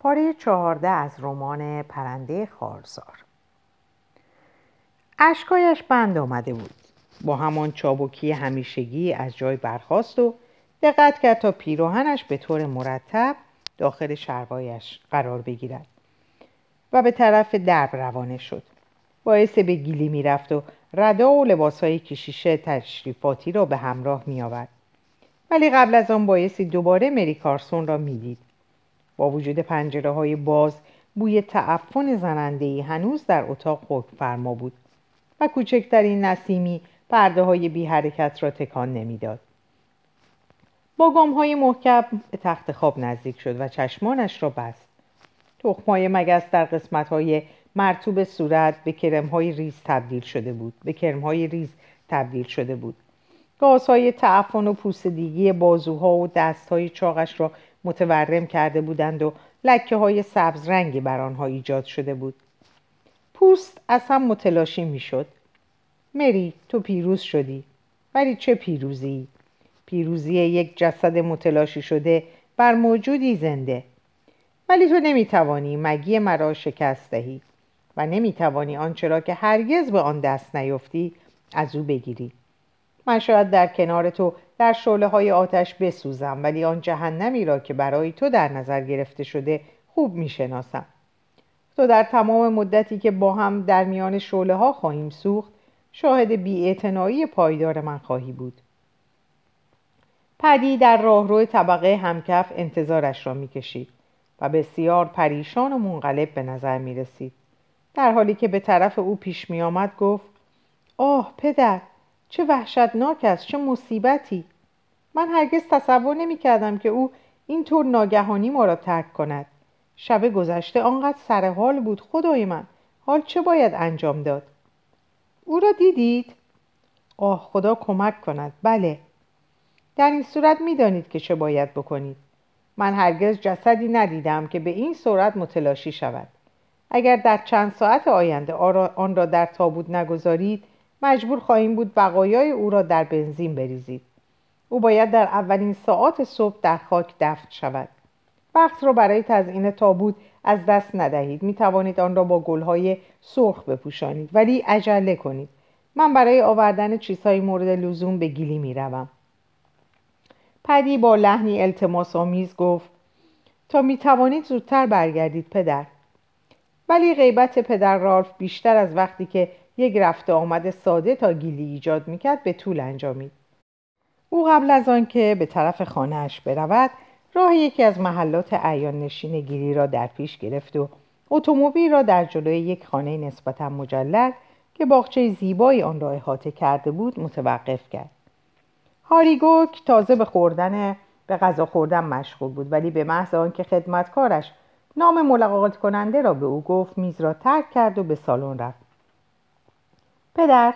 پاره چهارده از رمان پرنده خارزار. اشکایش بند آمده بود. با همان چابکی همیشگی از جای برخاست و دقت کرد تا پیروهنش به طور مرتب داخل شربایش قرار بگیرد و به طرف درب روانه شد. باعث به گیلی می‌رفت و ردا و لباسهای کشیشه تشریفاتی را به همراه می آورد. ولی قبل از آن بایستی دوباره مری کارسون را می‌دید. با وجود پنجره های باز بوی تعفن زننده هنوز در اتاق حکم فرما بود و کوچکترین نسیمی پرده های بی حرکت را تکان نمی‌داد. با گام های محکم به تخت خواب نزدیک شد و چشمانش را بست. تخمای مگس در قسمت های مرتوب صورت به کرم های ریز تبدیل شده بود. به کرم های ریز تبدیل شده بود. گازهای تعفن و پوسیدگی بازوها و دستهای چاقش را متورم کرده بودند و لکه های سبز رنگی بر آنها ایجاد شده بود. پوست از هم متلاشی می‌شد. مری تو پیروز شدی. ولی چه پیروزی؟ پیروزی یک جسد متلاشی شده بر موجودی زنده. ولی تو نمی‌توانی مگی مرا شکست دهی و نمی‌توانی آنچه را که هرگز به آن دست نیفتی از او بگیری. من شاید در کنار تو در شعله های آتش بسوزم ولی آن جهنمی را که برای تو در نظر گرفته شده خوب می‌شناسم تو در تمام مدتی که با هم در میان شعله ها خواهیم سوخت شاهد بیاعتنایی پایدار من خواهی بود پدی در راهرو طبقه همکف انتظارش را می‌کشید و بسیار پریشان و منقلب به نظر می رسید. در حالی که به طرف او پیش می آمد گفت آه پدر چه وحشتناک است چه مصیبتی. من هرگز تصور نمی کردم که او اینطور ناگهانی ما را ترک کند. شب گذشته آنقدر سر حال بود خدای من حال چه باید انجام داد؟ او را دیدید؟ آه خدا کمک کند. بله. در این صورت می‌دانید که چه باید بکنید. من هرگز جسدی ندیدم که به این صورت متلاشی شود. اگر در چند ساعت آینده آن را در تابوت نگذارید مجبور خواهیم بود بقایای او را در بنزین بریزید او باید در اولین ساعات صبح در خاک دفن شود. وقت را برای تزیین تابوت از دست ندهید. می توانید آن را با گلهای سرخ بپوشانید. ولی عجله کنید. من برای آوردن چیزهای مورد لزوم به گیلی می روم. پدی با لحنی التماس آمیز گفت تا می توانید زودتر برگردید پدر. ولی غیبت پدر رالف بیشتر از وقتی که یک رفته آمد ساده تا گیلی ایجاد می‌کرد به طول انجامید. او قبل از آنکه به طرف خانهاش برود راه یکی از محلات عیان نشین گیری را در پیش گرفت و اتومبیل را در جلوی یک خانه نسبتا مجلل که باغچه زیبایی آن را احاطه کرده بود متوقف کرد. هاریگوک تازه به خوردن به غذا خوردن مشغول بود ولی به محض آنکه خدمتکارش نام ملاقات کننده را به او گفت میز را ترک کرد و به سالن رفت. پدر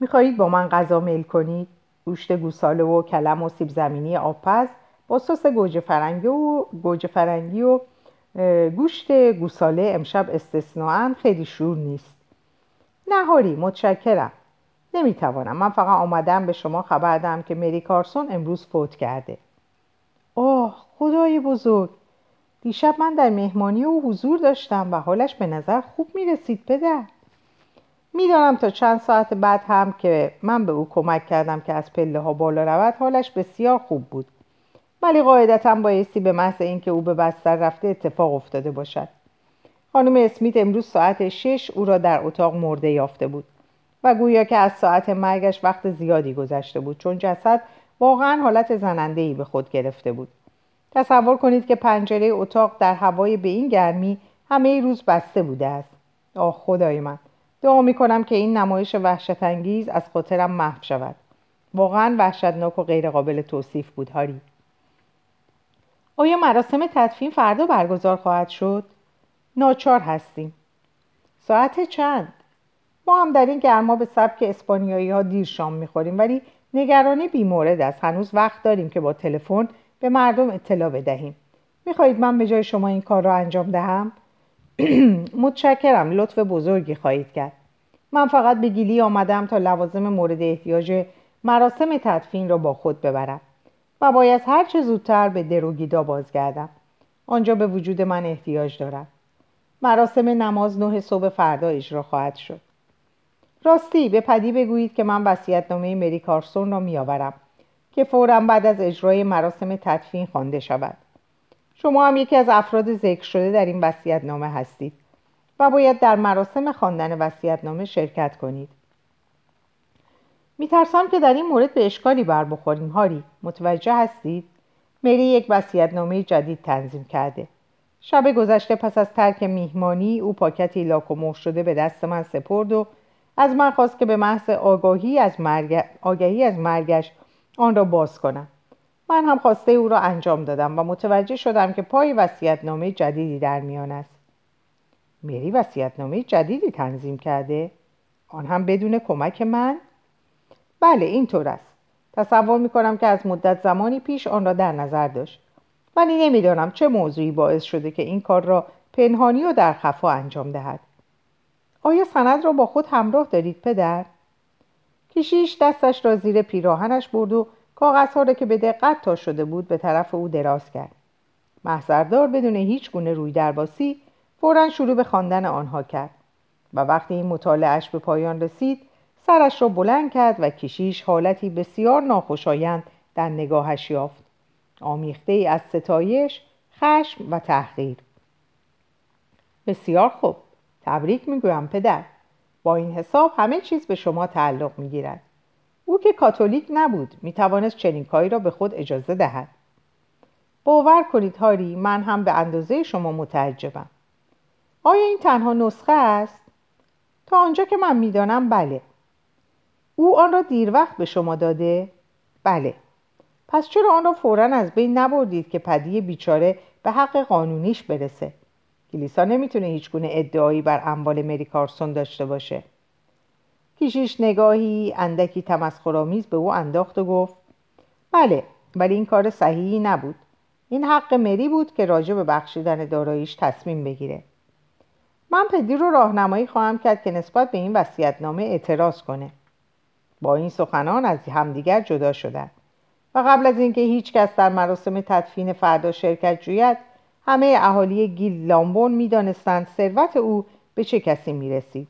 می‌خواهید با من غذا میل کنید؟ گوشت گوساله و کلم و سیب زمینی آبپز با سس گوجه فرنگی و گوجه فرنگی و گوشت گوساله امشب استثناا خیلی شور نیست. نهاری متشکرم. نمی‌توانم. من فقط آمدم به شما خبر دهم که مری کارسون امروز فوت کرده. آه خدای بزرگ. دیشب من در مهمانی او حضور داشتم و حالش به نظر خوب می‌رسید پدر. می‌دانم تا چند ساعت بعد هم که من به او کمک کردم که از پله ها بالا رود حالش بسیار خوب بود. ولی قاعدتا بایستی به محض اینکه او به بستر رفته اتفاق افتاده باشد. خانم اسمیت امروز ساعت شش او را در اتاق مرده یافته بود و گویا که از ساعت مرگش وقت زیادی گذشته بود چون جسد واقعا حالت زننده به خود گرفته بود. تصور کنید که پنجره اتاق در هوای به این گرمی همه روز بسته بوده است. آه خدای من! دعا می کنم که این نمایش وحشت انگیز از خاطرم محو شود. واقعا وحشتناک و غیرقابل توصیف بود هاری. آیا مراسم تدفین فردا برگزار خواهد شد؟ ناچار هستیم. ساعت چند؟ ما هم در این گرما به سبک اسپانیایی ها دیر شام می‌خوریم ولی نگرانی بیمورد است. هنوز وقت داریم که با تلفن به مردم اطلاع بدهیم. می‌خواهید من به جای شما این کار را انجام دهم؟ متشکرم لطف بزرگی خواهید کرد. من فقط به گیلی آمدم تا لوازم مورد احتیاج مراسم تدفین را با خود ببرم و باید هر چه زودتر به دروگیدا بازگردم. آنجا به وجود من احتیاج دارد مراسم نماز نه صبح فردا اجرا خواهد شد. راستی به پدی بگویید که من وصیت‌نامه مری کارسون را میآورم که فورا بعد از اجرای مراسم تدفین خوانده شود. شما هم یکی از افراد ذکر شده در این وصیت‌نامه هستید و باید در مراسم خواندن وصیت‌نامه شرکت کنید. میترسم که در این مورد به اشکالی بر بخوریم هاری. متوجه هستید؟ مری یک وصیت‌نامه جدید تنظیم کرده. شب گذشته پس از ترک میهمانی او پاکتی لاک شده به دست من سپرد و از من خواست که به محض آگاهی از, مرگ... آگهی از مرگش آن را باز کنم. من هم خواسته او را انجام دادم و متوجه شدم که پای وصیت‌نامه جدیدی در میان است. مری وصیت‌نامه جدیدی تنظیم کرده؟ آن هم بدون کمک من؟ بله اینطور است. تصور می کنم که از مدت زمانی پیش آن را در نظر داشت. ولی نمی‌دانم چه موضوعی باعث شده که این کار را پنهانی و در خفا انجام دهد. آیا سند را با خود همراه دارید پدر؟ کشیش دستش را زیر پیراهنش برد و کاغذها که به دقت تا شده بود به طرف او دراز کرد. محضردار بدون هیچ گونه روی درباسی فورا شروع به خواندن آنها کرد و وقتی این مطالعهش به پایان رسید سرش را بلند کرد و کشیش حالتی بسیار ناخوشایند در نگاهش یافت. آمیخته ای از ستایش خشم و تحقیر. بسیار خوب تبریک می‌گویم پدر. با این حساب همه چیز به شما تعلق می‌گیرد. او که کاتولیک نبود می‌توانست چنین کاری را به خود اجازه دهد. باور کنید هاری من هم به اندازه شما متعجبم. آیا این تنها نسخه است؟ تا آنجا که من می‌دانم بله. او آن را دیر وقت به شما داده؟ بله. پس چرا آن را فورا از بین نبردید که پدی بیچاره به حق قانونیش برسه؟ کلیسا نمی‌تونه هیچ گونه ادعایی بر اموال مری کارسون داشته باشه. کیشیش نگاهی اندکی تمسخرآمیز به او انداخت و گفت بله ولی این کار صحیحی نبود. این حق مری بود که راجع به بخشیدن داراییش تصمیم بگیره. من پدی رو راهنمایی خواهم کرد که نسبت به این وصیتنامه اعتراض کنه. با این سخنان از همدیگر جدا شدند. و قبل از اینکه هیچ کس در مراسم تدفین فردا شرکت جوید همه اهالی گیل لامبون می‌دانستند ثروت او به چه کسی می‌رسید.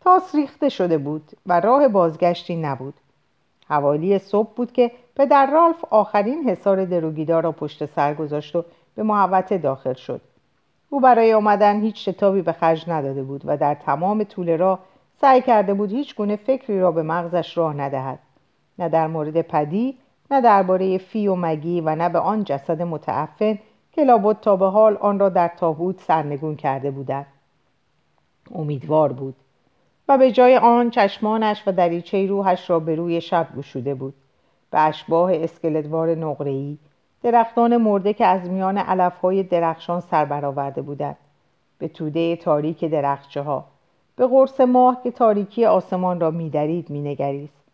تاس ریخته شده بود و راه بازگشتی نبود. حوالی صبح بود که پدر رالف آخرین حصار دروگیدار را پشت سر گذاشت و به محوطه داخل شد. او برای آمدن هیچ شتابی به خرج نداده بود و در تمام طول راه سعی کرده بود هیچ گونه فکری را به مغزش راه ندهد. نه در مورد پدی نه درباره فی و مگی و نه به آن جسد متعفن که لابد تا به حال آن را در تابوت سرنگون کرده بودند. امیدوار بود. و به جای آن چشمانش و دریچه روحش را به روی شب گشوده بود. به اشباه اسکلتوار نقره‌ای درختان مرده که از میان علفهای درخشان سر برآورده بودند. به توده تاریک درخچه ها به قرص ماه که تاریکی آسمان را میدرید مینگریست.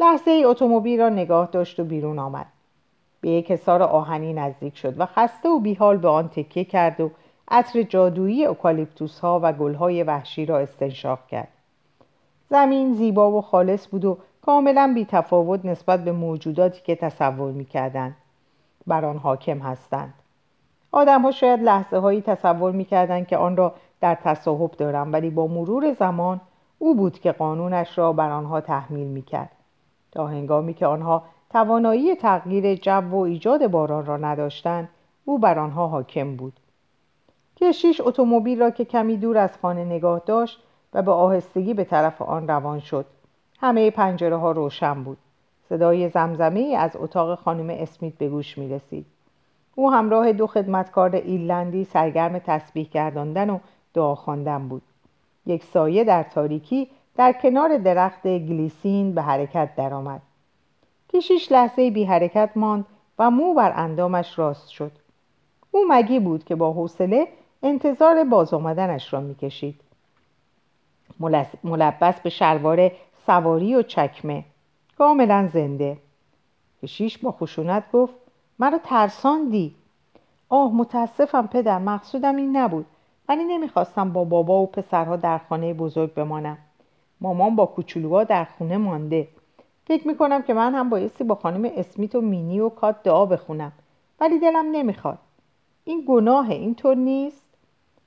لحظه ای اتومبیل را نگاه داشت و بیرون آمد. به یک حصار آهنی نزدیک شد و خسته و بیحال به آن تکیه کرد و عطر جادویی اوکالیپتوس ها و گلهای وحشی را استنشاق کرد. زمین زیبا و خالص بود و کاملا بی تفاوت نسبت به موجوداتی که تصور می‌کردند. بر آن حاکم هستند. آدم ها شاید لحظه هایی تصور می‌کردند که آن را در تصاحب دارم ولی با مرور زمان او بود که قانونش را بر آنها تحمیل می‌کرد. تا هنگامی که آنها توانایی تغییر جو و ایجاد باران را نداشتند او بر آنها حاکم بود. کشیش اتومبیل را که کمی دور از خانه نگاه داشت و به آهستگی به طرف آن روان شد. همه پنجره ها روشن بود. صدای زمزمه از اتاق خانم اسمیت به گوش می رسید. او همراه دو خدمتکار ایرلندی سرگرم تسبیح گرداندن و دعا خواندن بود. یک سایه در تاریکی در کنار درخت گلیسین به حرکت درآمد. کشیش لحظه بی حرکت ماند و مو بر اندامش راست شد. او مگی بود که با حوصله انتظار باز آمدنش را می‌کشید. ملبس به شلوار سواری و چکمه. کاملا زنده. کشیش با خشونت گفت مرا ترساندی. آه متاسفم پدر مقصودم این نبود. ولی نمی‌خواستم با بابا و پسرها در خانه بزرگ بمانم. مامان با کوچولوها در خونه مانده. فکر می‌کنم که من هم بایستی با خانم اسمیت و مینی و کات دعا بخونم. ولی دلم نمی‌خواد. این گناه اینطور نیست.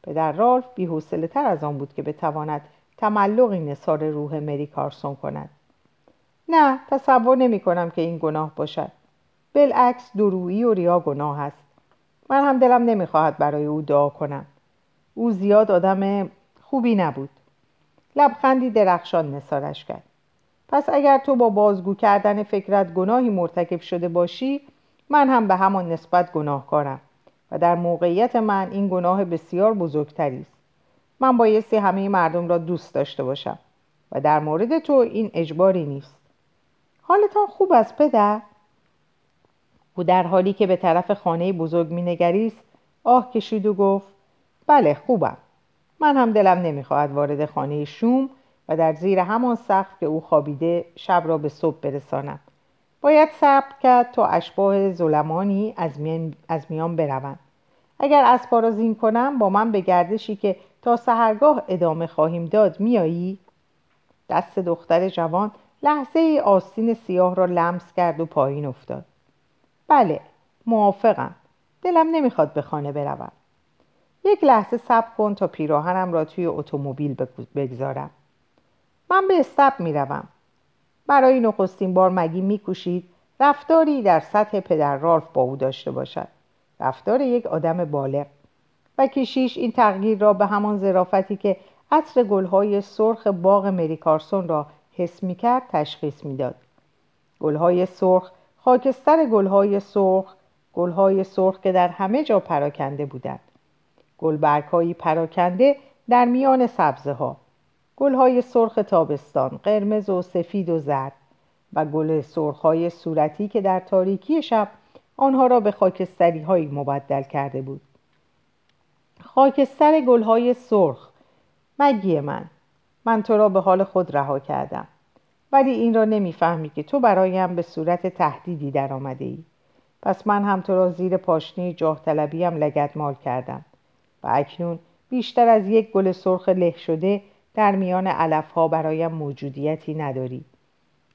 پدر رالف بیحوصله از آن بود که بتواند تملقی نصار روح مری کارسون کند. نه تصور نمی کنم که این گناه باشد. بالعکس درویی و ریا گناه است. من هم دلم نمی‌خواهد برای او دعا کنم. او زیاد آدم خوبی نبود. لبخندی درخشان نثارش کرد. پس اگر تو با بازگو کردن فکرت گناهی مرتکب شده باشی من هم به همان نسبت گناهکارم و در موقعیت من این گناه بسیار بزرگتری است. من بایستی همه مردم را دوست داشته باشم و در مورد تو این اجباری نیست. حالتان خوب است پدر؟ او در حالی که به طرف خانه بزرگ مینگریست آه کشید و گفت بله خوبم. من هم دلم نمی‌خواهد وارد خانه شوم و در زیر همان سقف که او خوابیده شب را به صبح برسانم باید صبر کرد تا اشباه ظلمانی از میان, از میان بروند. اگر اسبا را زین کنم با من به گردشی که تا سهرگاه ادامه خواهیم داد میایی؟ دست دختر جوان لحظه ای آستین سیاه را لمس کرد و پایین افتاد. بله موافقم. دلم نمی‌خواد به خانه بروم. یک لحظه صبر کن تا پیراهنم را توی اتومبیل بگذارم. من به استب می‌روم. برای نخستین بار مگی میکوشید رفتاری در سطح پدر رالف با او داشته باشد. رفتار یک آدم بالغ. و کشیش این تغییر را به همان ظرافتی که عطر گلهای سرخ باغ مریکارسون را حس می‌کرد تشخیص می‌داد. گلهای سرخ خاکستر گلهای سرخ گلهای سرخ که در همه جا پراکنده بودند. گلبرگهایی پراکنده در میان سبزه ها گلهای سرخ تابستان قرمز و سفید و زرد و گل سرخهای صورتی که در تاریکی شب آنها را به خاکستری هایی مبدل کرده بود. خاکستر گلهای سرخ. مگی من. من تو را به حال خود رها کردم. ولی این را نمی‌فهمی که تو برایم به صورت تهدیدی در آمده ای پس من هم تو را زیر پاشنه جاه طلبیم لگت مال کردم. و اکنون بیشتر از یک گل سرخ له شده در میان علف ها برایم موجودیتی نداری.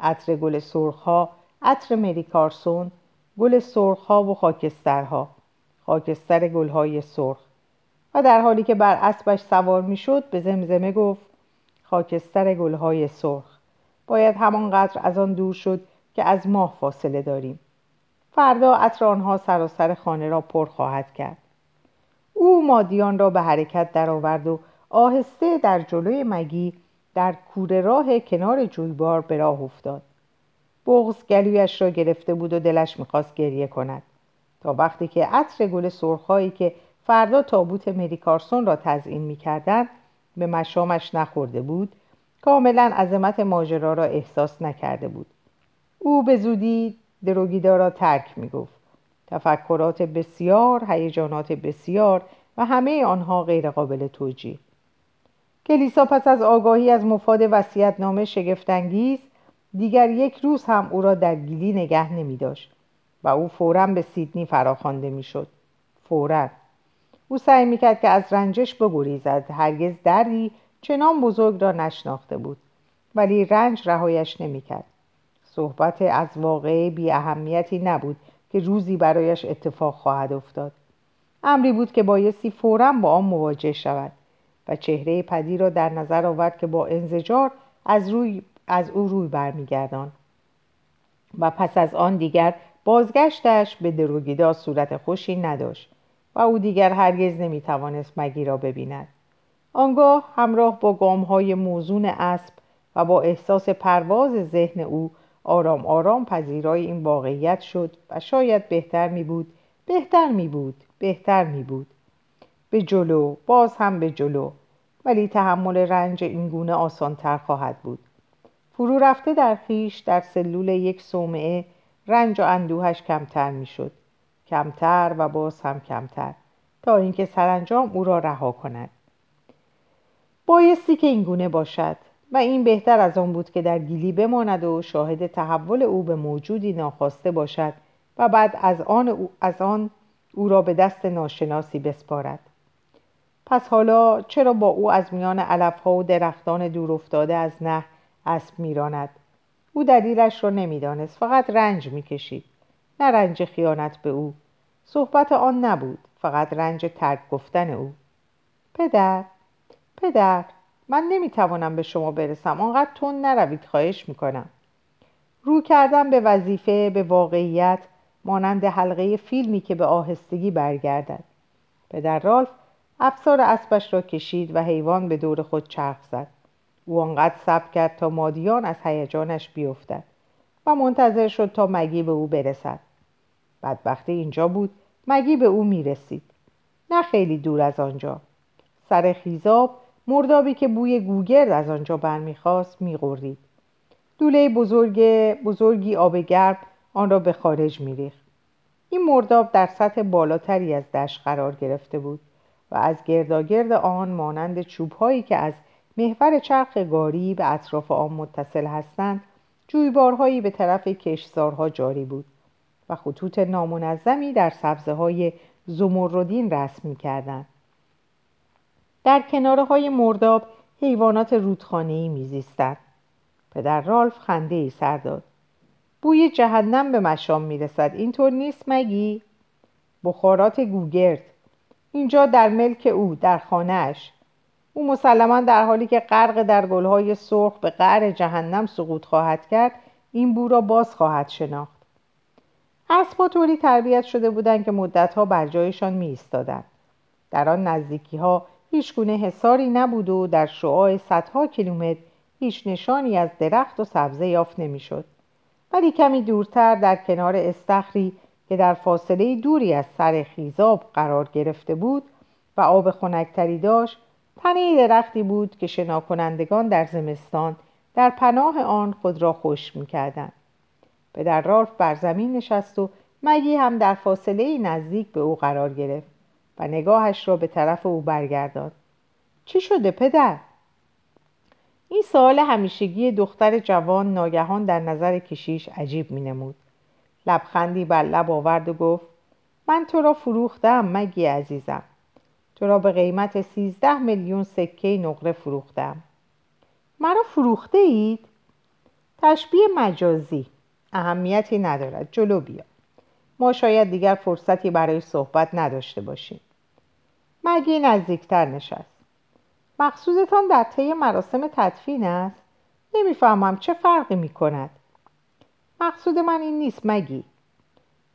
عطر گل سرخ ها عطر مری کارسون گل سرخ ها و خاکسترها. خاکستر گل های سرخ. و در حالی که بر اسبش سوار می‌شد به زمزمه گفت خاکستر گل های سرخ باید همانقدر از آن دور شد که از ماه فاصله داریم. فردا عطر آنها سراسر خانه را پر خواهد کرد. او مادیان را به حرکت درآورد و آهسته در جلوی مگی در کوره راه کنار جویبار به راه افتاد. بغز گلویش را گرفته بود و دلش می‌خواست گریه کند. تا وقتی که عطر گل سرخهایی که فردا تابوت مریکارسون را تزئین می‌کردند. به مشامش نخورده بود. کاملا عظمت ماجرا را احساس نکرده بود. او به زودی دروگیدا را ترک می‌گفت. تفکرات بسیار هیجانات بسیار و همه آنها غیرقابل توجیه. کلیسا پس از آگاهی از مفاد وسیعتنامه شگفتانگیز دیگر یک روز هم او را در گیلی نگه نمی داشت و او فورا به سیدنی فراخوانده می‌شد. فورا. او سعی می‌کرد که از رنجش بگریزد هرگز دردی چنان بزرگ را نشناخته بود. ولی رنج رهایش نمی‌کرد. صحبت از واقعه بی اهمیتی نبود که روزی برایش اتفاق خواهد افتاد. امری بود که بایستی فورا با آن مواجه شود و چهره پدی را در نظر آورد که با انزجار از, روی از او روی برمیگردان و پس از آن دیگر بازگشتش به دروگیدا صورت خوشی نداشت. و او دیگر هرگز نمی‌توانست مگی را ببیند. آنگاه همراه با گامهای موزون اسب و با احساس پرواز ذهن او آرام آرام پذیرای این واقعیت شد و شاید بهتر می بود بهتر می بود بهتر می بود به جلو باز هم به جلو ولی تحمل رنج این گونه آسانتر خواهد بود. فرو رفته در خیش در سلول یک صومعه رنج و اندوهش کمتر می‌شد. کمتر و باز هم کمتر تا اینکه سرانجام او را رها کند. بایستی که این گونه باشد و این بهتر از آن بود که در گیلی بماند و شاهد تحول او به موجودی ناخواسته باشد و بعد از آن او, از آن او را به دست ناشناسی بسپارد. پس حالا چرا با او از میان علفها و درختان دور افتاده از نه اسب میراند؟ او دلیلش را نمی‌دانست فقط رنج می‌کشید. نه رنج خیانت به او. صحبت آن نبود فقط رنج ترک گفتن او. پدر پدر من نمی‌توانم به شما برسم آنقدر تون نروید خواهش می‌کنم. رو کردن به وظیفه به واقعیت مانند حلقه فیلمی که به آهستگی برگردد. پدر رالف افسار اسبش را کشید و حیوان به دور خود چرخ زد. او آنقدر صبر کرد تا مادیان از هیجانش بیفتد. و منتظر شد تا مگی به او برسد. بدبختی اینجا بود. مگی به او می‌رسید. نه خیلی دور از آنجا. سر خیزاب مردابی که بوی گوگرد از آنجا برمیخواست میغورید دوله بزرگ بزرگی آب گرم آن را به خارج میریخت. این مرداب در سطح بالاتری از دشت قرار گرفته بود و از گرداگرد آن مانند چوبهایی که از محور چرخ گاری به اطراف آن متصل هستند جویبارهایی به طرف کشزارها جاری بود و خطوط نامنظمی در سبزه های زمردین رسم می کردن. در کناره های مرداب حیوانات رودخانه‌ای میزیستند. پدر رالف خنده ای سر داد. بوی جهنم به مشام می‌رسد اینطور نیست مگی؟ بخارات گوگرد اینجا در ملک او در خانهش او مسلما در حالی که غرق در گلهای سرخ به قعر جهنم سقوط خواهد کرد این بو را باز خواهد شناخت اسبها طوری تربیت شده بودند که مدتها بر جایشان می ایستادند. در آن نزدیکی ها هیچ گونه حساری نبود و در شعاع صدها کیلومتر هیچ نشانی از درخت و سبزه یافت نمی‌شد. ولی کمی دورتر در کنار استخری که در فاصله دوری از سر خیزاب قرار گرفته بود و آب خنکتری داشت تنه درختی بود که شناکنندگان در زمستان در پناه آن خود را خوش می‌کردند. پدر رالف بر زمین نشست و مگی هم در فاصله نزدیک به او قرار گرفت و نگاهش را به طرف او برگرداند. چی شده پدر؟ این سوال همیشگی دختر جوان ناگهان در نظر کشیش عجیب می نمود. لبخندی بر لب آورد و گفت من تو را فروختم مگی عزیزم. را به قیمت سیزده میلیون سکه نقره فروختم. مرا فروخته اید؟ تشبیه مجازی. اهمیتی ندارد. جلو بیا. ما شاید دیگر فرصتی برای صحبت نداشته باشیم. مگی نزدیکتر نشست. مقصودتان در طی مراسم تدفین است. نمی‌فهمم چه فرقی می کند مقصود من این نیست مگی.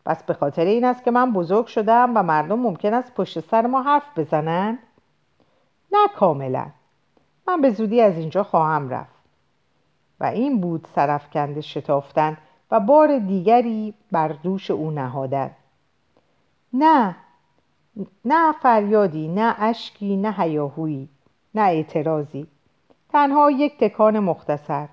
پس به خاطر این است که من بزرگ شدم و مردم ممکن است پشت سر ما حرف بزنند نه کاملا. من به زودی از اینجا خواهم رفت. و این بود سرفکنده شتافتن و بار دیگری بر دوش او نهادن. نه نه فریادی نه اشکی نه هیاهویی نه اعتراضی. تنها یک تکان مختصر.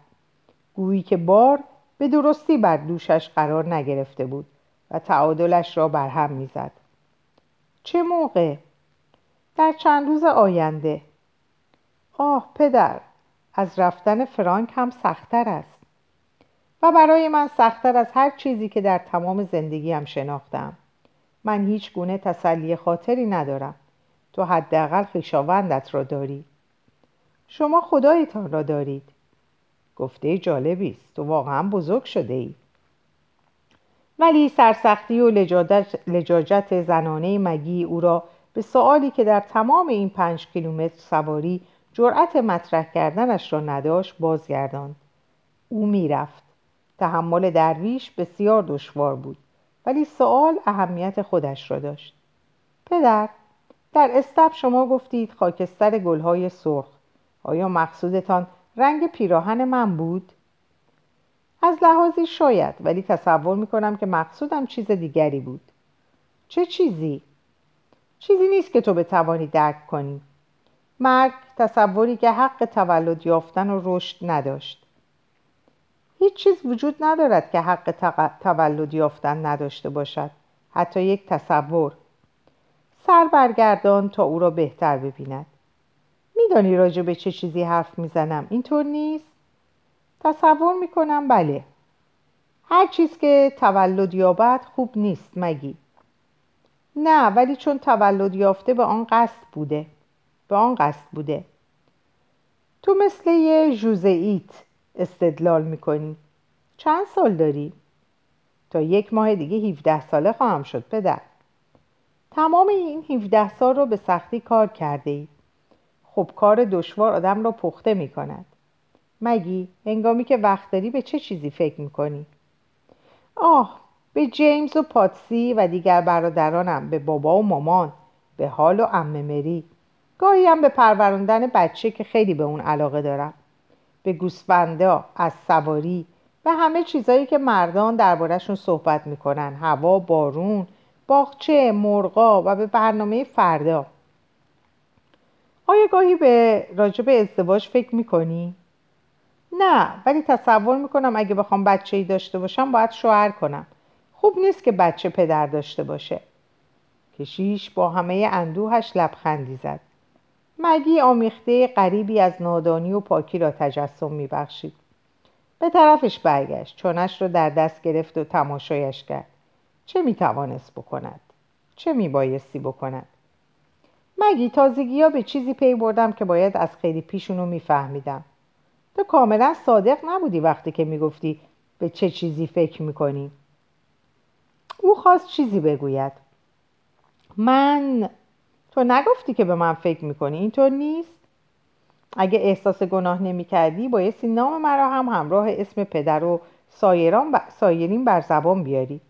گویی که بار به درستی بر دوشش قرار نگرفته بود. و تعادلش را برهم می‌زد. چه موقع؟ در چند روز آینده. آه پدر از رفتن فرانک هم سختتر است. و برای من سختتر از هر چیزی که در تمام زندگیم شناختم. من هیچ گونه تسلی خاطری ندارم. تو حداقل خویشاوندت را داری. شما خدایتان را دارید. گفته جالبی است. تو واقعا بزرگ شده ای. ولی سرسختی و لجاجت زنانه مگی او را به سوالی که در تمام این پنج کیلومتر سواری جرأت مطرح کردنش را نداشت بازگرداند. او می‌رفت. تحمل درویش بسیار دشوار بود ولی سوال اهمیت خودش را داشت. پدر در استب شما گفتید خاکستر گلهای سرخ. آیا مقصودتان رنگ پیراهن من بود؟ از لحاظی شاید ولی تصور می‌کنم که مقصودم چیز دیگری بود. چه چیزی؟ چیزی نیست که تو بتوانی درک کنی. مرگ تصوری که حق تولد یافتن و رشد نداشت. هیچ چیز وجود ندارد که حق تولد یافتن نداشته باشد. حتی یک تصور. سر برگردان تا او را بهتر ببیند. میدانی راجع به چه چیزی حرف می‌زنم. اینطور نیست؟ تصور می‌کنم بله هر چیز که تولد یابد خوب نیست مگی نه ولی چون تولد یافته به آن قصد بوده به آن قصد بوده تو مثل یه جوزئیت استدلال می‌کنی چند سال داری؟ تا یک ماه دیگه 17 ساله خواهم شد پدر تمام این 17 سال رو به سختی کار کرده ای. خب کار دشوار آدم رو پخته می کند. مگی هنگامی که وقت داری به چه چیزی فکر می کنی؟ آه به جیمز و پاتسی و دیگر برادرانم به بابا و مامان به حال و امه مری گاهی هم به پروراندن بچه که خیلی به اون علاقه دارم به گوسفندا از سواری و همه چیزایی که مردان دربارهشون صحبت می‌کنن هوا بارون باغچه مرغا و به برنامه فردا آیا گاهی به راجب ازدواج فکر می‌کنی؟ نه ولی تصور می‌کنم اگه بخوام بچه ای داشته باشم باید شوهر کنم. خوب نیست که بچه پدر داشته باشه. کشیش با همه اندوهش لبخندی زد. مگی آمیخته قریبی از نادانی و پاکی را تجسم میبخشید. به طرفش برگشت چونش را در دست گرفت و تماشایش کرد. چه می‌توانست بکند؟ چه میبایستی بکند؟ مگی تازگی ها به چیزی پی بردم که باید از خیلی پیشونو میفهمیدم. تو کاملا صادق نبودی وقتی که می‌گفتی به چه چیزی فکر می‌کنی. او خواست چیزی بگوید. من تو نگفتی که به من فکر می‌کنی اینطور نیست. اگه احساس گناه نمی کردی بایستی نام مرا هم همراه اسم پدر و سایران سایرین بر زبان بیاری.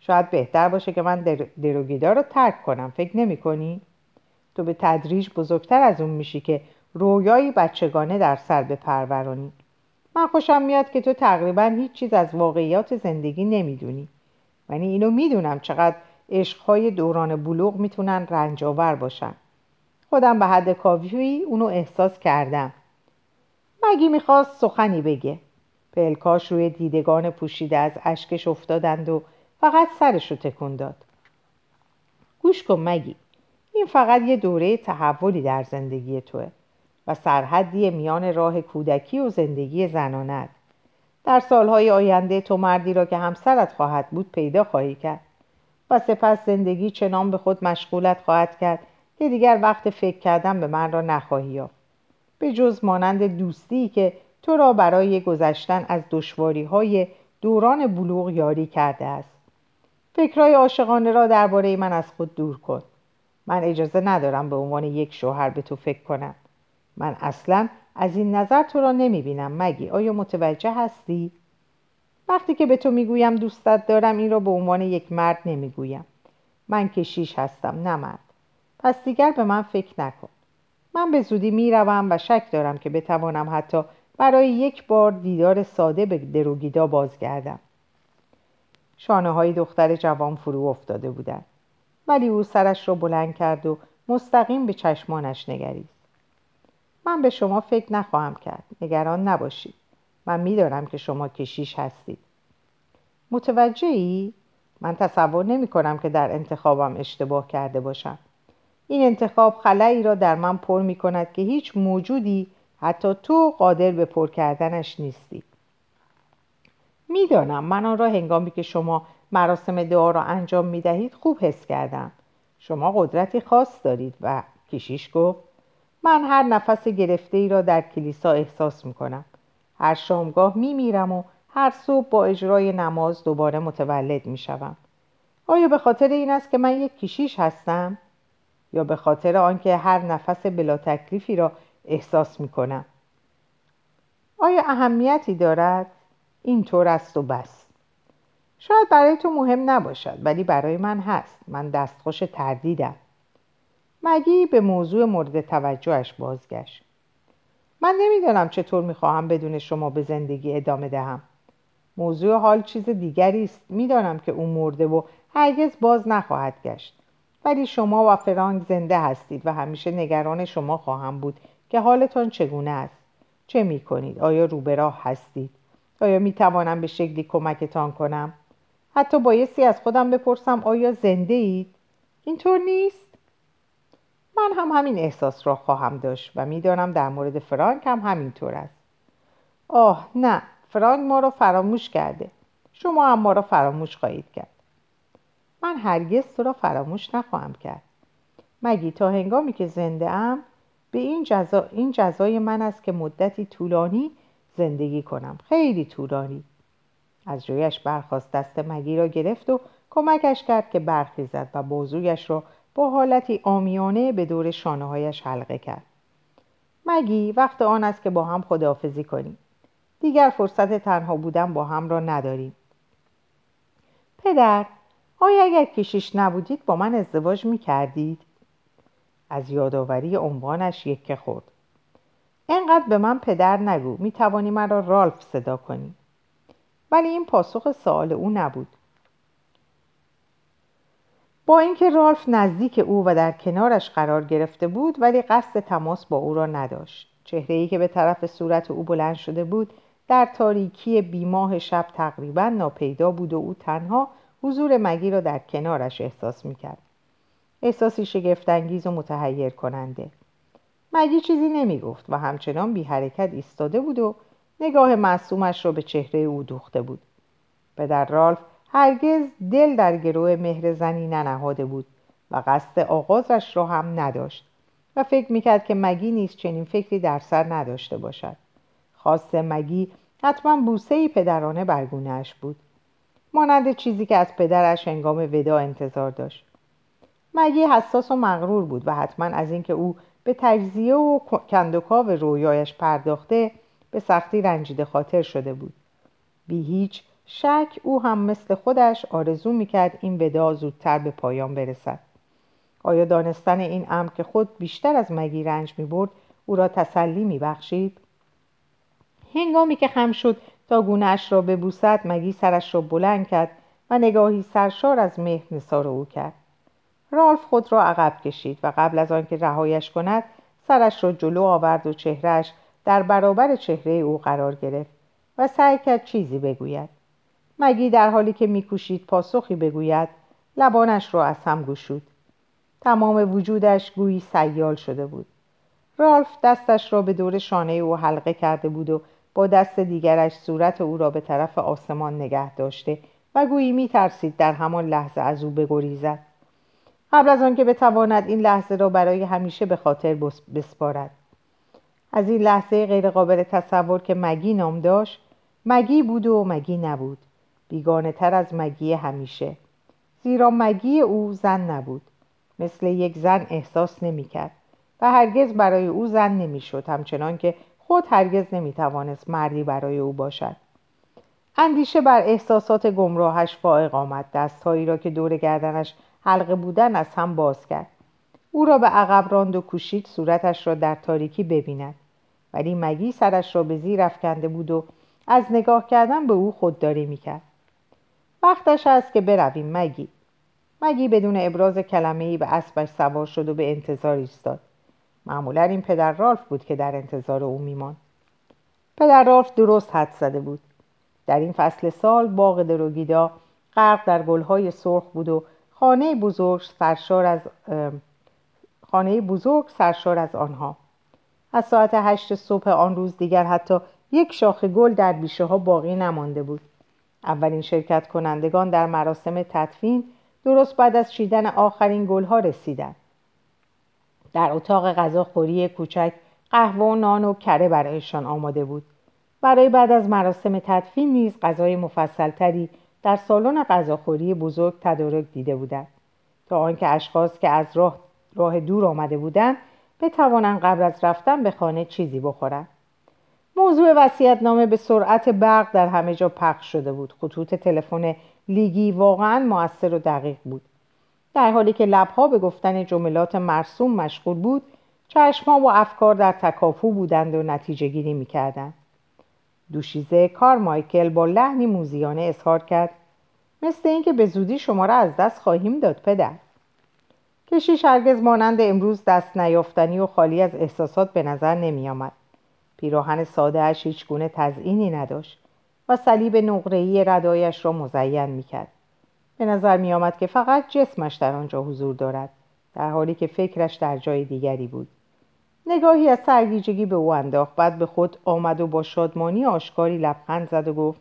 شاید بهتر باشه که من دروگیدار رو ترک کنم. فکر نمی کنی؟ تو به تدریج بزرگتر از اون میشی که رویایی بچگانه در سر بپرورانی. من خوشم میاد که تو تقریبا هیچ چیز از واقعیات زندگی نمی‌دونی. یعنی اینو می‌دونم چقدر عشقهای دوران بلوغ می‌تونن رنجاور باشن. خودم به حد کافی اونو احساس کردم. مگی می‌خواست سخنی بگه؟ پلکاش روی دیدگان پوشیده از اشکش افتادند و فقط سرش رو تکون داد. گوش کن مگی این فقط یه دوره تحولی در زندگی توه. و سرحدی میان راه کودکی و زندگی زنانت. در سالهای آینده تو مردی را که همسرت خواهد بود پیدا خواهی کرد و سپس زندگی چنان به خود مشغولت خواهد کرد که دیگر وقت فکر کردن به من را نخواهی یافت. به جز مانند دوستی که تو را برای گذشتن از دشواری های دوران بلوغ یاری کرده است. فکرهای عاشقانه را درباره من از خود دور کن. من اجازه ندارم به عنوان یک شوهر به تو فکر کنم. من اصلا از این نظر تو را نمی بینم مگی آیا متوجه هستی؟ وقتی که به تو می‌گویم دوستت دارم این را به عنوان یک مرد نمی‌گویم. من کشیش هستم نه مرد. پس دیگر به من فکر نکن. من به زودی می‌روم و شک دارم که بتوانم حتی برای یک بار دیدار ساده به دروگیدا بازگردم. شانه های دختر جوان فرو افتاده بودند. ولی او سرش را بلند کرد و مستقیم به چشمانش نگریست. من به شما فکر نخواهم کرد. نگران نباشید. من می‌دانم که شما کشیش هستید. متوجه ای؟ من تصور نمی کنم که در انتخابم اشتباه کرده باشم. این انتخاب خلایی را در من پر می کند که هیچ موجودی حتی تو قادر به پر کردنش نیستی. می‌دانم من آن را هنگامی که شما مراسم دعا را انجام می دهید خوب حس کردم. شما قدرتی خاص دارید و کشیش گفت من هر نفس گرفته ای را در کلیسا احساس می کنم هر شامگاه می میرم و هر صبح با اجرای نماز دوباره متولد می شوم. آیا به خاطر این است که من یک کشیش هستم؟ یا به خاطر آنکه هر نفس بلا تکلیفی را احساس می کنم؟ آیا اهمیتی دارد؟ اینطور است و بس شاید برای تو مهم نباشد ولی برای من هست من دستخوش تردیدم مگی به موضوع مورد توجهش بازگشت من نمی‌دانم چطور می‌خواهم بدون شما به زندگی ادامه دهم موضوع حال چیز دیگری است می‌دانم که او مرده و هرگز باز نخواهد گشت ولی شما و فرانک زنده هستید و همیشه نگران شما خواهم بود که حالتان چگونه است چه می کنید؟ آیا روبراه هستید؟ آیا می توانم به شکلی کمکتان کنم؟ حتی بایستی از خودم بپرسم آیا زنده اید؟ اینطور نیست؟ من هم همین احساس را خواهم داشت و می‌دانم در مورد فرانک هم همینطور است. آه نه فرانک ما را فراموش کرده. شما هم ما را فراموش خواهید کرد. من هرگز تو را فراموش نخواهم کرد. مگی تا هنگامی که زنده ام به این جزا این جزای من است که مدتی طولانی زندگی کنم. خیلی طولانی. از جویش برخواست دست مگی را گرفت و کمکش کرد که برخیزد و بازویش را با حالتی آمیانه به دور شانه هایش حلقه کرد. مگی وقت آن است که با هم خداحافظی کنیم. دیگر فرصت تنها بودن با هم را نداریم. پدر آیا اگر کشیش نبودید با من ازدواج می کردید؟ از یادآوری عنوانش یک خورد. انقدر به من پدر نگو می توانی مرا رالف صدا کنی. ولی این پاسخ سوال او نبود. با اینکه رالف نزدیک او و در کنارش قرار گرفته بود ولی قصد تماس با او را نداشت. چهره ای که به طرف صورت او بلند شده بود در تاریکی بیماه شب تقریبا ناپیدا بود و او تنها حضور مگی را در کنارش احساس می‌کرد. احساسی شگفتانگیز و متحیر کننده مگی چیزی نمی‌گفت و همچنان بی حرکت ایستاده بود و نگاه معصومش را به چهره او دوخته بود. پدر رالف هرگز دل در گروه مهر زنی ننهاده بود و قصد آغازش را هم نداشت و فکر می‌کرد که مگی نیست چنین فکری در سر نداشته باشد. خواست مگی حتما بوسه پدرانه برگونهش بود. مانند چیزی که از پدرش هنگام ودا انتظار داشت. مگی حساس و مغرور بود و حتما از اینکه او به تجزیه و کندوکاو رویایش پرداخته به سختی رنجیده خاطر شده بود. بی هیچ شک او هم مثل خودش آرزو می‌کرد این ودا زودتر به پایان برسد. آیا دانستن این امر که خود بیشتر از مگی رنج می‌برد او را تسلی میبخشید؟ هنگامی که خم شد تا گونهاش را ببوسد مگی سرش را بلند کرد و نگاهی سرشار از مهر نثار او کرد. رالف خود را عقب کشید و قبل از آنکه رهایش کند سرش را جلو آورد و چهرهش در برابر چهره او قرار گرفت و سعی کرد چیزی بگوید. مگی در حالی که میکوشید پاسخی بگوید لبانش را از هم گشود. تمام وجودش گویی سیال شده بود. رالف دستش را به دور شانه او حلقه کرده بود و با دست دیگرش صورت او را به طرف آسمان نگه داشته و گویی میترسید در همان لحظه از او بگریزد. قبل از آنکه بتواند این لحظه را برای همیشه به خاطر بسپارد. از این لحظه غیرقابل تصور که مگی نام داشت مگی بود و مگی نبود. بیگانه تر از مگی همیشه. زیرا مگی او زن نبود. مثل یک زن احساس نمی‌کرد و هرگز برای او زن نمی‌شد همچنان که خود هرگز نمی‌توانست مردی برای او باشد. اندیشه بر احساسات گمراهش فائق آمد. دستهایی را که دور گردنش حلقه بودن از هم باز کرد. او را به عقب راند و کوشید صورتش را در تاریکی ببیند. ولی مگی سرش را به زیر افکنده بود و از نگاه کردن به او خودداری می‌کرد. وقتش است که برویم مگی. مگی بدون ابراز کلمه ای به اسبش سوار شد و به انتظار ایستاد. معمولا این پدر رالف بود که در انتظار او میماند. پدر رالف درست حد زده بود. در این فصل سال باغ دروگیدا غرق در گلهای سرخ بود و خانه بزرگ سرشار از خانه بزرگ سرشار از آنها. از ساعت هشت صبح آن روز دیگر حتی یک شاخه گل در بیشه ها باقی نمانده بود. اولین شرکت کنندگان در مراسم تدفین درست بعد از چیدن آخرین گلها رسیدند. در اتاق غذاخوری کوچک قهوه و نان و کره برایشان آماده بود. برای بعد از مراسم تدفین نیز غذای مفصلتری در سالن غذاخوری بزرگ تدارک دیده بودند. تا آنکه اشخاص که از راه, راه دور آمده بودند بتوانند قبل از رفتن به خانه چیزی بخورند. موضوع نامه به سرعت برق در همه جا پخش شده بود. خطوط تلفن لیگی واقعا موثر و دقیق بود. در حالی که لبها به گفتن جملات مرسوم مشغول بود چشمها و افکار در تکاپو بودند و نتیجه گیری می‌کردند. دوشیزه کار مایکل با لحنی موزیانه اظهار کرد. مثل اینکه به زودی شما را از دست خواهیم داد پدر. کشیش هرگز مانند امروز دست نیافتنی و خالی از احساسات به نظر نمی آمد. پیراهن هیچ گونه تزئینی نداشت و صلیب نقره‌ای ردایش را مزین می‌کرد. به نظر می آمد که فقط جسمش در آنجا حضور دارد در حالی که فکرش در جای دیگری بود. نگاهی از سرگیجگی به او انداخت بعد به خود آمد و با شادمانی آشکاری لبخند زد و گفت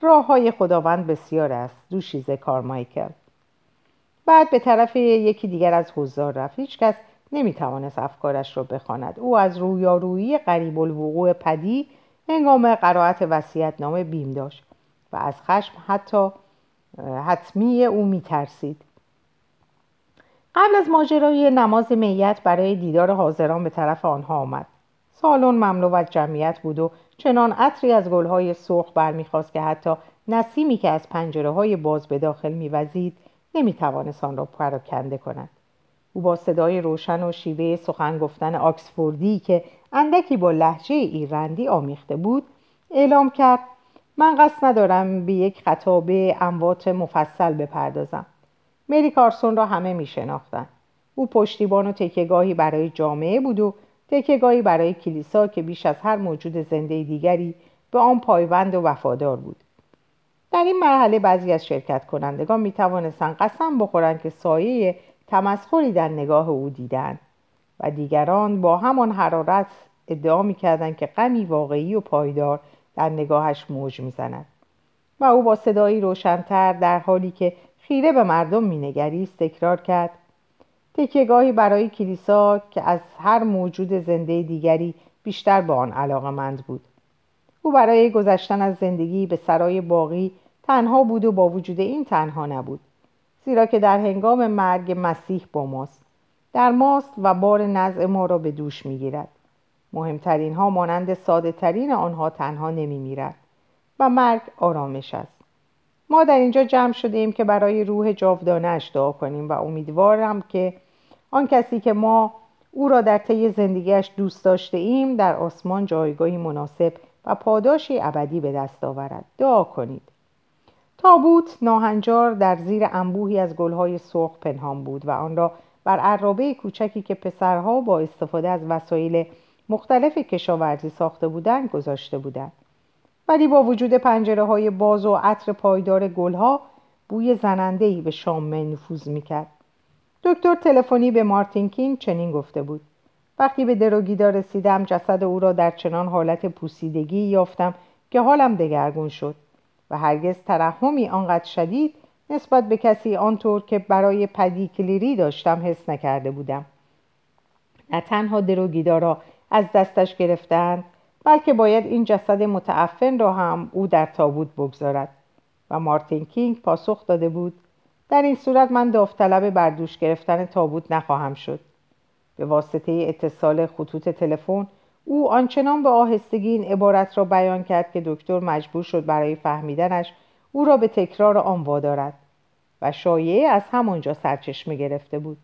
راه های خداوند بسیار است دوشیزه کارمایکل. بعد به طرف یکی دیگر از حضار رفت. هیچ کس نمی توانست افکارش را بخواند. او از رویارویی قریب الوقوع پدی هنگام قرائت وسیعت نامه بیم داشت و از خشم حتی حتمی او می ترسید قبل از ماجرای نماز میت برای دیدار حاضران به طرف آنها آمد. سالن مملو از جمعیت بود و چنان عطری از گلهای سرخ برمیخواست که حتی نسیمی که از پنجره های باز به داخل میوزید نمی‌توانست آن را پراکنده کند. او با صدای روشن و شیوه سخن گفتن آکسفوردی که اندکی با لحجه ایرلندی آمیخته بود اعلام کرد من قصد ندارم به یک خطابه اموات مفصل بپردازم مری کارسون را همه می شناختن. او پشتیبان و تکیگاهی برای جامعه بود و تکیگاهی برای کلیسا که بیش از هر موجود زنده دیگری به آن پایبند و وفادار بود در این مرحله بعضی از شرکت کنندگان می توانستند قسم بخورند که سایه تمسخری در نگاه او دیدند و دیگران با همان حرارت ادعا می‌کردند که غمی واقعی و پایدار در نگاهش موج می‌زند و او با صدایی روشنتر در حالی که خیره به مردم مینگریست تکرار کرد تکیهگاهی برای کلیسا که از هر موجود زنده دیگری بیشتر به آن علاقمند بود. او برای گذشتن از زندگی به سرای باقی تنها بود و با وجود این تنها نبود. زیرا که در هنگام مرگ مسیح با ماست. در ماست و بار نزع ما را به دوش می‌گیرد. مهمترین ها مانند ساده ترین آنها تنها نمی میرد و مرگ آرامش است. ما در اینجا جمع شده ایم که برای روح جاودانش دعا کنیم و امیدوارم که آن کسی که ما او را در طی زندگیش دوست داشته ایم در آسمان جایگاهی مناسب و پاداشی ابدی به دست آورد. دعا کنید. تابوت ناهنجار در زیر انبوهی از گلهای سرخ پنهان بود و آن را بر عرابه کوچکی که پسرها با استفاده از وسایل مختلف کشاورزی ساخته بودند گذاشته بودند. ولی با وجود پنجره های باز و عطر پایدار گلها بوی زنندهی به شام نفوذ می‌کرد. دکتر تلفنی به مارتین کینگ چنین گفته بود. وقتی به دروگیدا رسیدم جسد او را در چنان حالت پوسیدگی یافتم که حالم دگرگون شد. و هرگز ترحمی آنقدر شدید نسبت به کسی آنطور که برای پدیکلیری داشتم حس نکرده بودم. نه تنها دروگیدا را از دستش گرفتند بلکه باید این جسد متعفن را هم او در تابوت بگذارد. و مارتین کینگ پاسخ داده بود در این صورت من داوطلب بردوش گرفتن تابوت نخواهم شد. به واسطه اتصال خطوط تلفن او آنچنان به آهستگی این عبارت را بیان کرد که دکتر مجبور شد برای فهمیدنش او را به تکرار آن وادارد و شایعه از همانجا سرچشمه گرفته بود.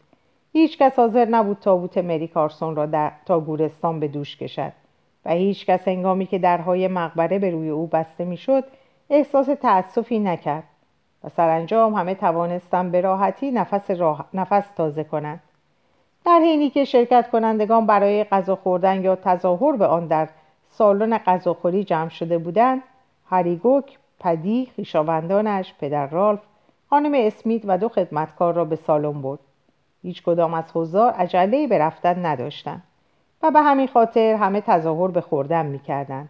هیچ کس حاضر نبود تابوت مری کارسون را در تا گورستان به دوش کشد و هیچ کس هنگامی که درهای مقبره به روی او بسته می‌شد احساس تأسفی نکرد و سرانجام همه توانستند به راحتی نفس, نفس تازه کنند در حینی که شرکت کنندگان برای غذا خوردن یا تظاهر به آن در سالن غذاخوری جمع شده بودند هریگوک پدی خویشاوندانش پدر رالف خانم اسمیت و دو خدمتکار را به سالن برد. هیچ کدام از حضار عجله به رفتن نداشتند و به همین خاطر همه تظاهر به خوردن می‌کردند.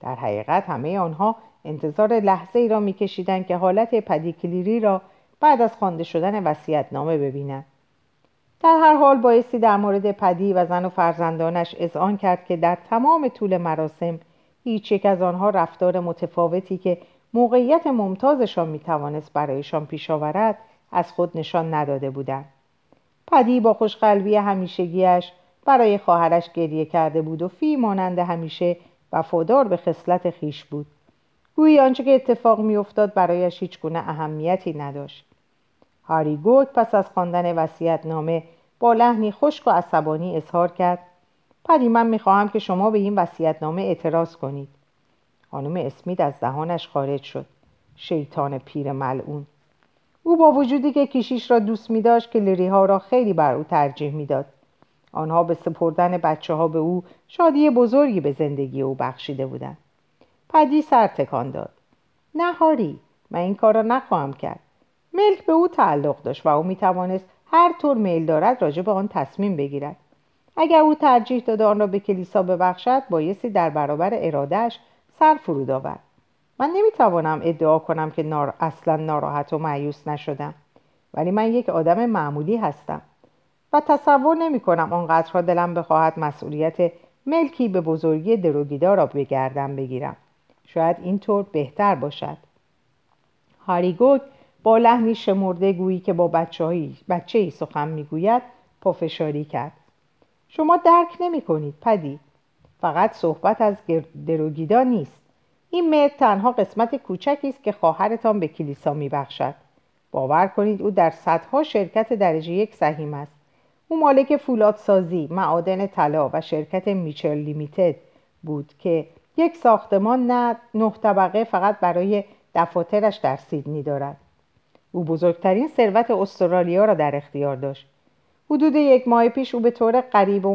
در حقیقت همه آنها انتظار لحظه ای را میکشیدند که حالت پدیکلیری را بعد از خوانده شدن نامه ببینند. در هر حال بایستی در مورد پدی و زن و فرزندانش اذعان کرد که در تمام طول مراسم هیچ یک از آنها رفتار متفاوتی که موقعیت ممتازشان می‌توانست برایشان پیش آورد از خود نشان نداده بودند. پدی با خوشقلبی همیشگیش برای خواهرش گریه کرده بود و فی مانند همیشه وفادار به خصلت خیش بود. گویی آنچه که اتفاق میافتاد برایش هیچ گونه اهمیتی نداشت. هاری گوت پس از خواندن نامه با لحنی خشک و عصبانی اظهار کرد پدی من می‌خواهم که شما به این نامه اعتراض کنید خانم اسمید از دهانش خارج شد شیطان پیر ملعون او با وجودی که کشیش را دوست می داشت که لیری ها را خیلی بر او ترجیح می‌داد. آنها به سپردن بچه ها به او شادی بزرگی به زندگی او بخشیده بودند. پدی سر تکان داد. نه هاری من این کار را نخواهم کرد. ملک به او تعلق داشت و او می توانست هر طور میل دارد راجع به آن تصمیم بگیرد. اگر او ترجیح داده آن را به کلیسا ببخشد بایستی در برابر ارادهش سر فرود آورد. من نمی‌توانم ادعا کنم که نار... اصلا ناراحت و معیوس نشدم ولی من یک آدم معمولی هستم و تصور نمی کنم آنقدرها دلم بخواهد مسئولیت ملکی به بزرگی دروگیدا را به گردم بگیرم شاید اینطور بهتر باشد هاریگوک با لحنی شمرده گویی که با بچه, بچه ای سخن می‌گوید پافشاری کرد. شما درک نمی کنید پدی فقط صحبت از دروگیدا نیست. این مرد تنها قسمت کوچکی است که خواهرتان به کلیسا میبخشد. باور کنید او در صدها شرکت درجه یک سهیم است. او مالک فولادسازی معادن طلا و شرکت میچل لیمیتد بود که یک ساختمان نه نه طبقه فقط برای دفاترش در سیدنی دارد. او بزرگترین ثروت استرالیا را در اختیار داشت حدود یک ماه پیش او به طور قریب و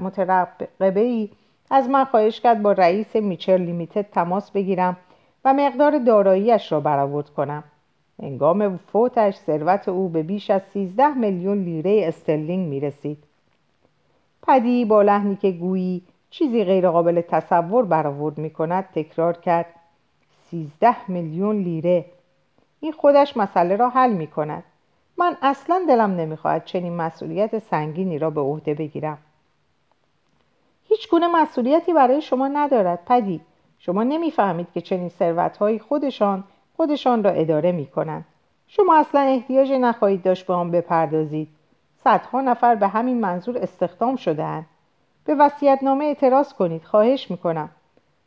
مترقبه ای از من خواهش کرد با رئیس میچل لیمیتد تماس بگیرم و مقدار داراییش را برآورد کنم هنگام فوتش ثروت او به بیش از 13 میلیون لیره استرلینگ می رسید. پدی با لحنی که گویی چیزی غیرقابل تصور برآورد می کند تکرار کرد 13 میلیون لیره این خودش مسئله را حل می کند من اصلا دلم نمی‌خواهد چنین مسئولیت سنگینی را به عهده بگیرم. هیچ گونه مسئولیتی برای شما ندارد پدی شما نمی‌فهمید که چنین ثروتهایی خودشان خودشان را اداره می کنند. شما اصلا احتیاجی نخواهید داشت به آن بپردازید. صدها نفر به همین منظور استخدام شدهاند. به وصیتنامه اعتراض کنید. خواهش می‌کنم.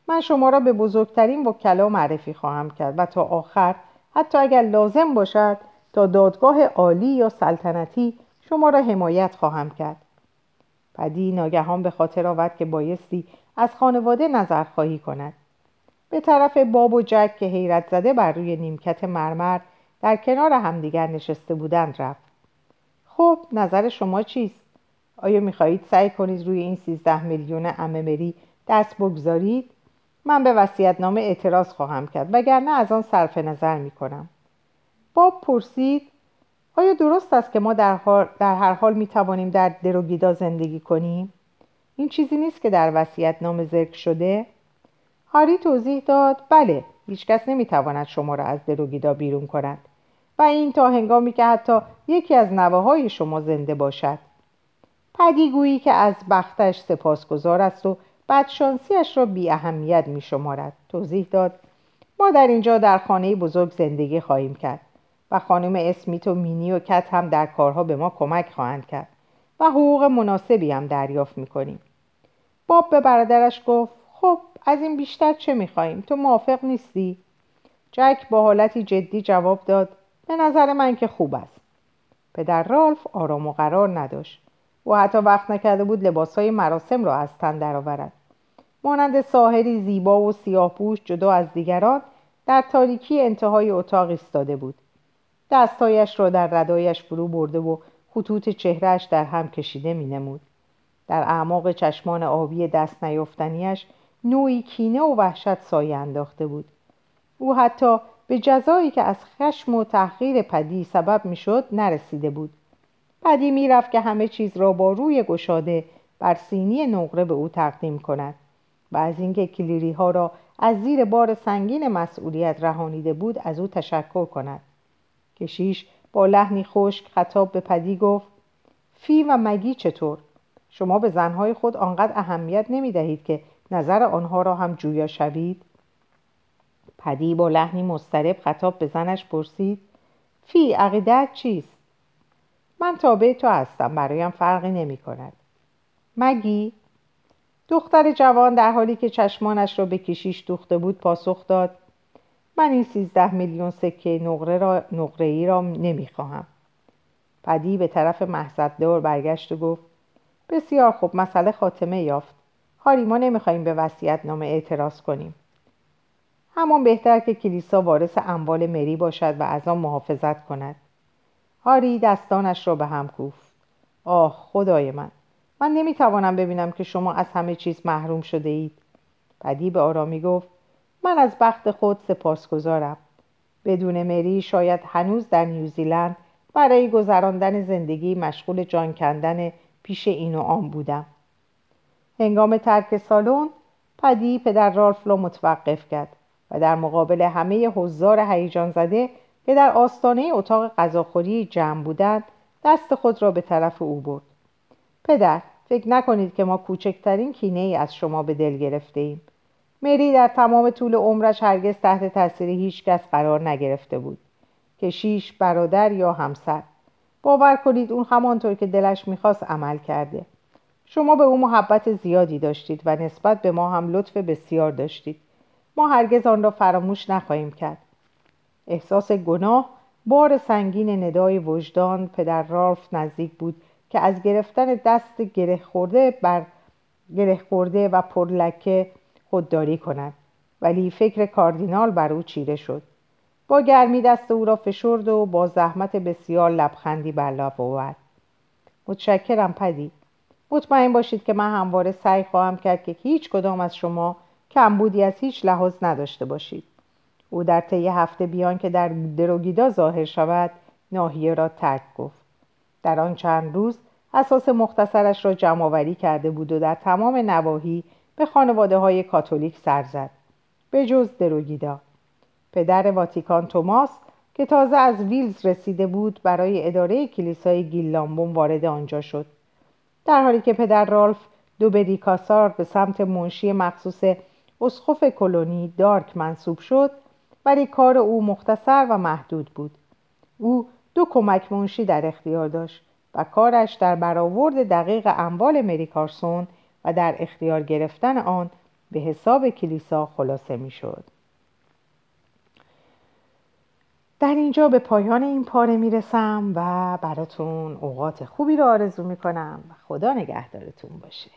من شما را به بزرگترین وکلا معرفی خواهم کرد و تا آخر حتی اگر لازم باشد تا دادگاه عالی یا سلطنتی شما را حمایت خواهم کرد. پدی ناگهان به خاطر آورد که بایستی از خانواده نظر خواهی کند. به طرف باب و جک که حیرت زده بر روی نیمکت مرمر در کنار همدیگر نشسته بودند رفت. خب نظر شما چیست؟ آیا می‌خواهید سعی کنید روی این سیزده میلیون اممری دست بگذارید؟ من به نامه اعتراض خواهم کرد وگرنه از آن صرف نظر می‌کنم باب پرسید آیا درست است که ما در, در هر حال می توانیم در دروگیدا زندگی کنیم؟ این چیزی نیست که در وصیت نام ذکر شده؟ هاری توضیح داد بله هیچکس نمی‌تواند شما را از دروگیدا بیرون کند و این تا هنگامی که حتی یکی از نوه های شما زنده باشد پدیگویی که از بختش سپاسگزار است و بدشانسیش را بی اهمیت می شمارد توضیح داد ما در اینجا در خانه بزرگ زندگی خواهیم کرد و خانم اسمیت و مینی و کت هم در کارها به ما کمک خواهند کرد و حقوق مناسبی هم دریافت می کنیم. باب به برادرش گفت خب از این بیشتر چه میخواییم تو موافق نیستی؟ جک با حالتی جدی جواب داد به نظر من که خوب است. پدر رالف آرام و قرار نداشت. او حتی وقت نکرده بود لباسهای مراسم را از تن درآورد. مانند ساحری زیبا و سیاهپوش جدا از دیگران در تاریکی انتهای اتاق ایستاده بود. دستهایش را در ردایش فرو برده و خطوط چهرهش در هم کشیده می نمود. در اعماق چشمان آبی دست نیافتنیش نوعی کینه و وحشت سایه انداخته بود. او حتی به جزایی که از خشم و تحقیر پدی سبب می‌شد نرسیده بود. پدی می‌رفت که همه چیز را با روی گشاده بر سینی نقره به او تقدیم کند. و از اینکه کلیری ها را از زیر بار سنگین مسئولیت رهانیده بود از او تشکر کند. کشیش با لحنی خشک خطاب به پدی گفت فی و مگی چطور؟ شما به زنهای خود آنقدر اهمیت نمی دهید که نظر آنها را هم جویا شوید؟ پدی با لحنی مسترب خطاب به زنش پرسید فی عقیدت چیست؟ من تابع تو هستم برایم فرقی نمی کند مگی؟ دختر جوان در حالی که چشمانش را به کشیش دوخته بود پاسخ داد. من این سیزده میلیون سکه نقره, را، نقره ای را نمی‌خواهم. پدی به طرف محضدار برگشت و گفت بسیار خوب مسئله خاتمه یافت. هاری ما نمی‌خواهیم به وصیت نامه اعتراض کنیم. همان بهتر که کلیسا وارث اموال مری باشد و از آن محافظت کند. هاری دستانش را به هم کوفت. آه خدای من! من نمی‌توانم ببینم که شما از همه چیز محروم شده اید پدی به آرامی گفت من از بخت خود سپاسگزارم. بدون مری شاید هنوز در نیوزیلند برای گذراندن زندگی مشغول جان کندن پیش این و آن بودم. هنگام ترک سالن پدی پدر رالف را متوقف کرد و در مقابل همه حضار هیجان زده که در آستانه اتاق غذاخوری جمع بودند دست خود را به طرف او برد. پدر فکر نکنید که ما کوچکترین کینه ای از شما به دل گرفته ایم مری در تمام طول عمرش هرگز تحت تاثیر هیچ کس قرار نگرفته بود. کشیش برادر یا همسر. باور کنید اون همانطور که دلش می‌خواست عمل کرده. شما به او محبت زیادی داشتید و نسبت به ما هم لطف بسیار داشتید. ما هرگز آن را فراموش نخواهیم کرد. احساس گناه بار سنگین ندای وجدان پدر رالف نزدیک بود که از گرفتن دست گره خورده بر گره خورده و پرلکه خودداری کند ولی فکر کاردینال بر او چیره شد. با گرمی دست او را فشرد و با زحمت بسیار لبخندی بر لب آورد. متشکرم پدی مطمئن باشید که من همواره سعی خواهم کرد که هیچ کدام از شما کمبودی از هیچ لحاظ نداشته باشید. او در طی هفته بیان که در دروگیدا ظاهر شود ناحیه را ترک گفت. در آن چند روز اساس مختصرش را جمع کرده بود و در تمام نواحی به خانواده های کاتولیک سر زد. به جز دروگیدا. پدر واتیکان توماس که تازه از ویلز رسیده بود برای اداره کلیسای گیلامبون وارد آنجا شد. در حالی که پدر رالف دو بریکاسار به سمت منشی مخصوص اسخف کلونی دارک منصوب شد ولی کار او مختصر و محدود بود. او دو کمک منشی در اختیار داشت و کارش در برآورد دقیق اموال مریکارسون و در اختیار گرفتن آن به حساب کلیسا خلاصه می‌شد. در اینجا به پایان این پاره می‌رسم و براتون اوقات خوبی رو آرزو می‌کنم و خدا نگهدارتون باشه